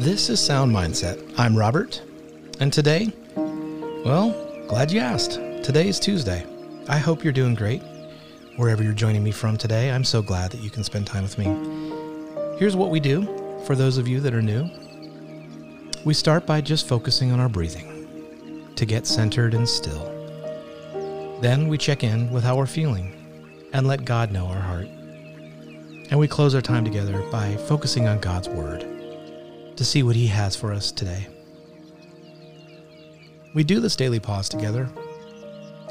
This is Sound Mindset. I'm Robert, and today, well, glad you asked. Today is Tuesday. I hope you're doing great. Wherever you're joining me from today, I'm so glad that you can spend time with me. Here's what we do for those of you that are new. We start by just focusing on our breathing to get centered and still. Then we check in with how we're feeling and let God know our heart. And we close our time together by focusing on God's Word to see what He has for us today. We do this daily pause together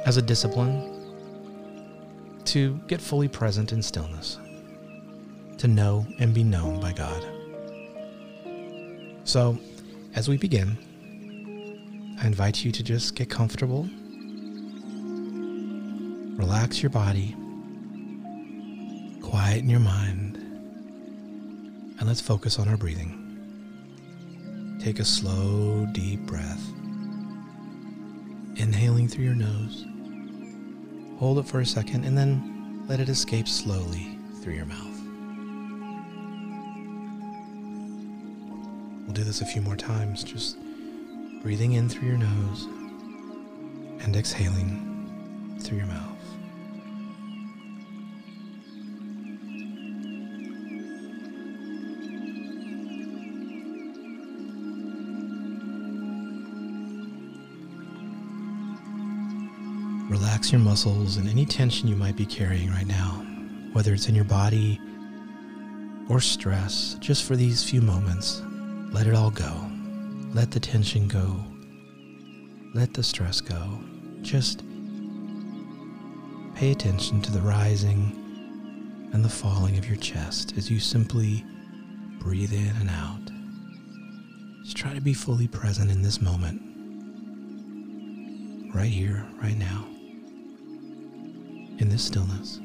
as a discipline to get fully present in stillness, to know and be known by God. So, as we begin, I invite you to just get comfortable, relax your body, quieten your mind, and let's focus on our breathing. Take a slow, deep breath. Inhaling through your nose. Hold it for a second and then let it escape slowly through your mouth. Do this a few more times, just breathing in through your nose and exhaling through your mouth. Relax your muscles and any tension you might be carrying right now, whether it's in your body or stress, just for these few moments. Let it all go. Let the tension go. Let the stress go. Just pay attention to the rising and the falling of your chest as you simply breathe in and out. Just try to be fully present in this moment, right here, right now in this stillness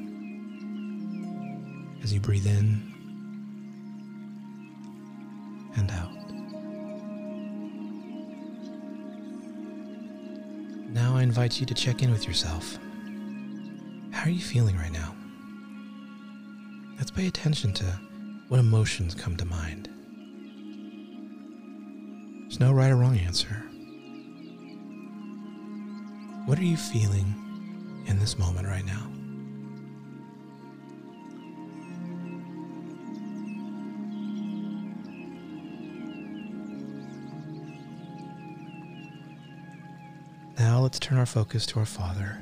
as you breathe in and out. Now I invite you to check in with yourself. How are you feeling right now? Let's pay attention to what emotions come to mind. There's no right or wrong answer. What are you feeling in this moment right now. Now let's turn our focus to our Father.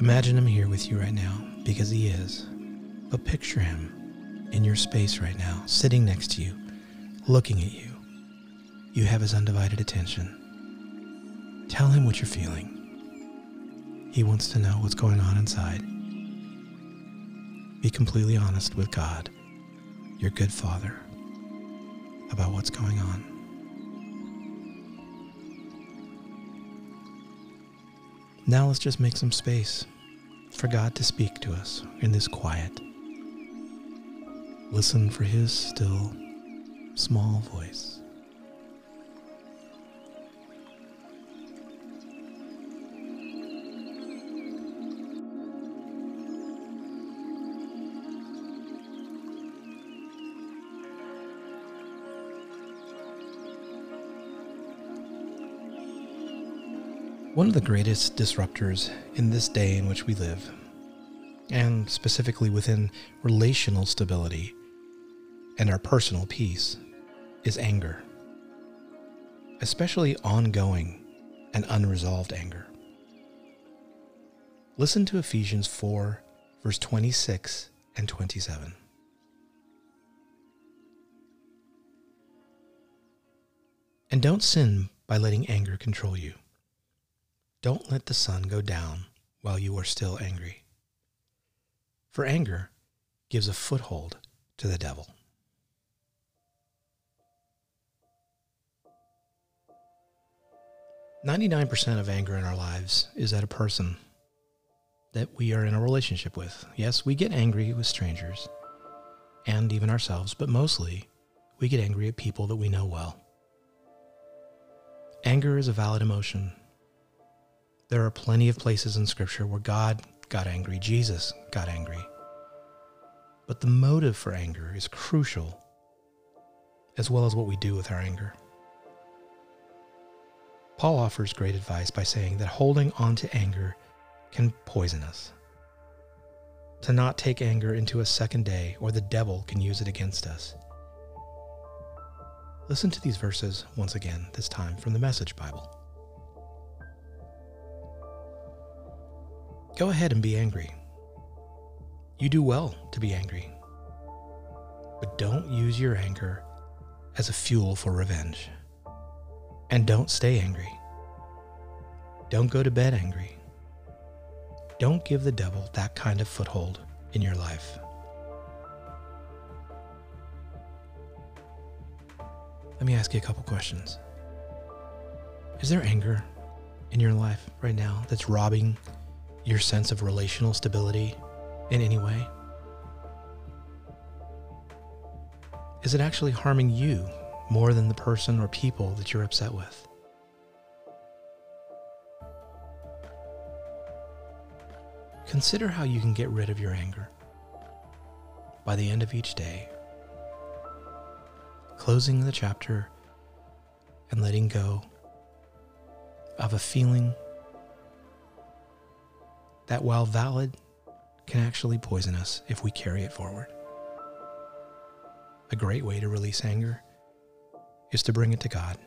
Imagine Him here with you right now, because He is. But picture Him in your space right now, sitting next to you, looking at you. You have His undivided attention. Tell Him what you're feeling. He wants to know what's going on inside. Be completely honest with God, your good Father, about what's going on. Now let's just make some space for God to speak to us in this quiet. Listen for His still, small voice. One of the greatest disruptors in this day in which we live, and specifically within relational stability and our personal peace, is anger, especially ongoing and unresolved anger. Listen to Ephesians 4, verse 26 and 27. And don't sin by letting anger control you. Don't let the sun go down while you are still angry. For anger gives a foothold to the devil. Ninety-nine percent of anger in our lives is at a person that we are in a relationship with. Yes, we get angry with strangers and even ourselves, but mostly we get angry at people that we know well. Anger is a valid emotion. There are plenty of places in Scripture where God got angry, Jesus got angry. But the motive for anger is crucial, as well as what we do with our anger. Paul offers great advice by saying that holding on to anger can poison us. To not take anger into a second day, or the devil can use it against us. Listen to these verses once again, this time from the Message Bible. Go ahead and be angry. You do well to be angry. But don't use your anger as a fuel for revenge. And don't stay angry. Don't go to bed angry. Don't give the devil that kind of foothold in your life. Let me ask you a couple questions. Is there anger in your life right now that's robbing your sense of relational stability in any way? Is it actually harming you more than the person or people that you're upset with? Consider how you can get rid of your anger. By the end of each day, closing the chapter and letting go of a feeling that, while valid, can actually poison us if we carry it forward. A great way to release anger is to bring it to God.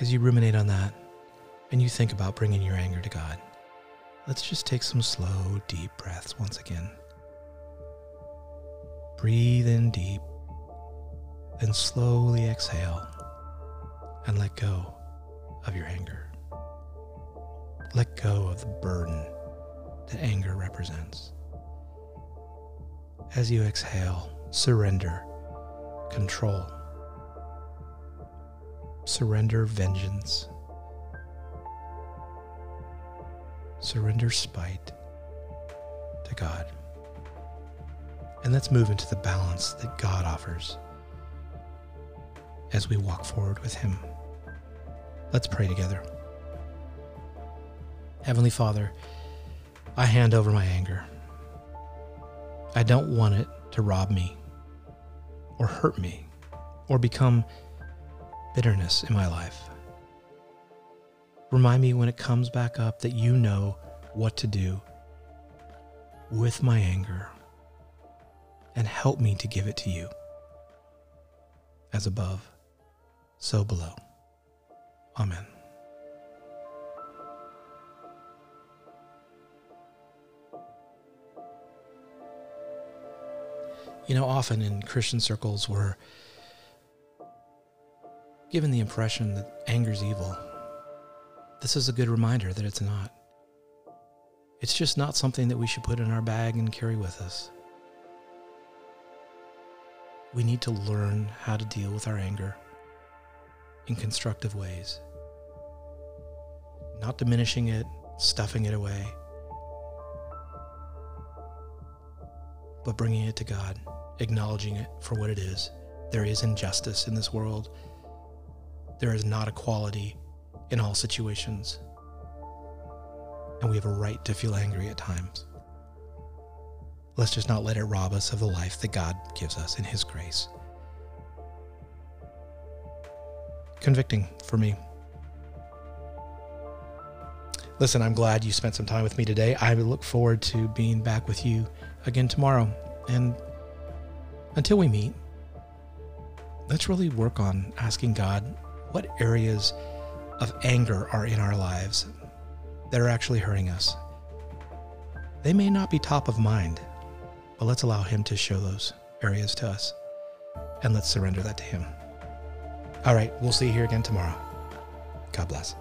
As you ruminate on that and you think about bringing your anger to God, let's just take some slow, deep breaths once again. Breathe in deep, then slowly exhale and let go of your anger. Let go of the burden that anger represents. As you exhale, surrender control, surrender vengeance, surrender spite to God. And let's move into the balance that God offers as we walk forward with Him. Let's pray together. Heavenly Father, I hand over my anger. I don't want it to rob me or hurt me or become bitterness in my life. Remind me when it comes back up that you know what to do with my anger and help me to give it to you. As above, so below. Amen. You know, often in Christian circles, we're given the impression that anger's evil. This is a good reminder that it's not. It's just not something that we should put in our bag and carry with us. We need to learn how to deal with our anger in constructive ways, not diminishing it, stuffing it away, but bringing it to God acknowledging it for what it is. There is injustice in this world. There is not equality in all situations. And we have a right to feel angry at times. Let's just not let it rob us of the life that God gives us in His grace. Convicting for me. Listen, I'm glad you spent some time with me today. I look forward to being back with you again tomorrow. And until we meet, let's really work on asking God what areas of anger are in our lives that are actually hurting us. They may not be top of mind, but let's allow Him to show those areas to us and let's surrender that to Him. All right, we'll see you here again tomorrow. God bless.